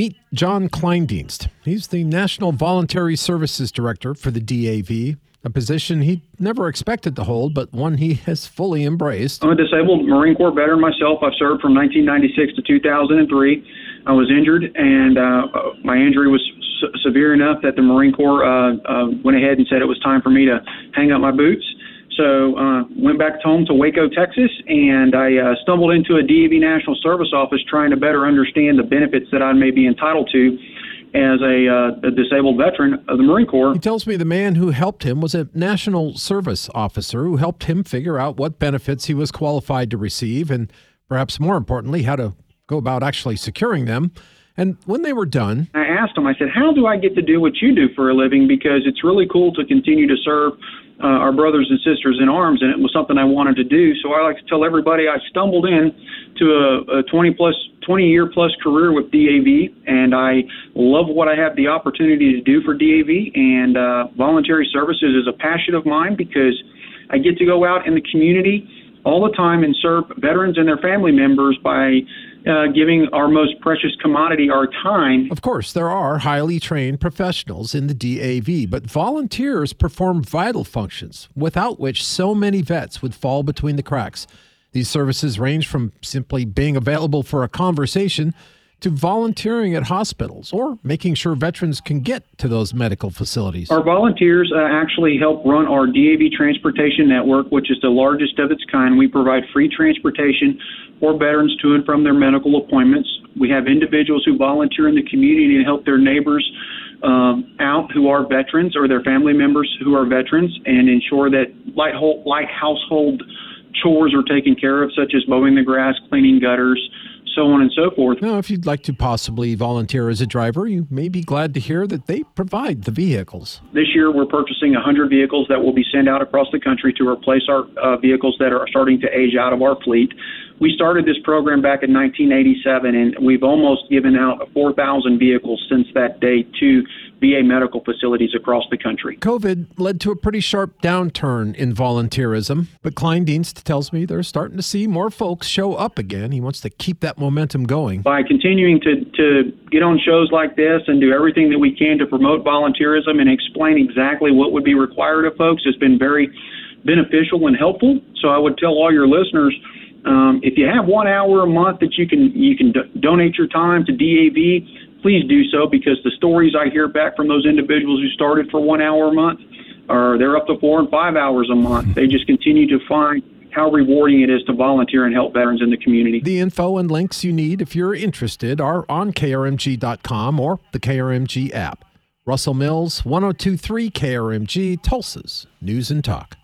Meet John Kleindienst. He's the National Voluntary Services Director for the DAV, a position he never expected to hold, but one he has fully embraced. I'm a disabled Marine Corps veteran myself. I've served from 1996 to 2003. I was injured, and uh, my injury was severe enough that the Marine Corps uh, uh, went ahead and said it was time for me to hang up my boots. So uh, went back home to Waco, Texas, and I uh, stumbled into a DAV National Service Office trying to better understand the benefits that I may be entitled to as a, uh, a, disabled veteran of the Marine Corps. He tells me the man who helped him was a national service officer who helped him figure out what benefits he was qualified to receive and perhaps more importantly, how to go about actually securing them. And when they were done, I asked him, I said, How do I get to do what you do for a living? Because it's really cool to continue to serve uh, our brothers and sisters in arms, and it was something I wanted to do. So I like to tell everybody I stumbled in to a, a 20 plus 20 year plus career with DAV, and I love what I have the opportunity to do for DAV. And uh, voluntary services is a passion of mine because I get to go out in the community all the time and serve veterans and their family members by uh, giving our most precious commodity, our time. Of course, there are highly trained professionals in the DAV, but volunteers perform vital functions without which so many vets would fall between the cracks. These services range from simply being available for a conversation to volunteering at hospitals or making sure veterans can get to those medical facilities. Our volunteers uh, actually help run our DAV transportation network, which is the largest of its kind. We provide free transportation for veterans to and from their medical appointments. We have individuals who volunteer in the community and help their neighbors um, out who are veterans or their family members who are veterans and ensure that light, light household chores are taken care of, such as mowing the grass, cleaning gutters, so on and so forth. Now, if you'd like to possibly volunteer as a driver, you may be glad to hear that they provide the vehicles. This year, we're purchasing 100 vehicles that will be sent out across the country to replace our uh, vehicles that are starting to age out of our fleet. We started this program back in 1987, and we've almost given out 4,000 vehicles since that day to VA medical facilities across the country. COVID led to a pretty sharp downturn in volunteerism, but Kleindienst tells me they're starting to see more folks show up again. He wants to keep that momentum going. By continuing to, to get on shows like this and do everything that we can to promote volunteerism and explain exactly what would be required of folks has been very beneficial and helpful. So I would tell all your listeners um, if you have one hour a month that you can you can do- donate your time to DAV, please do so because the stories I hear back from those individuals who started for one hour a month are they're up to four and five hours a month. They just continue to find how rewarding it is to volunteer and help veterans in the community. The info and links you need if you're interested are on krmg.com or the KRMG app. Russell Mills, 1023 KRMG, Tulsa's News and Talk.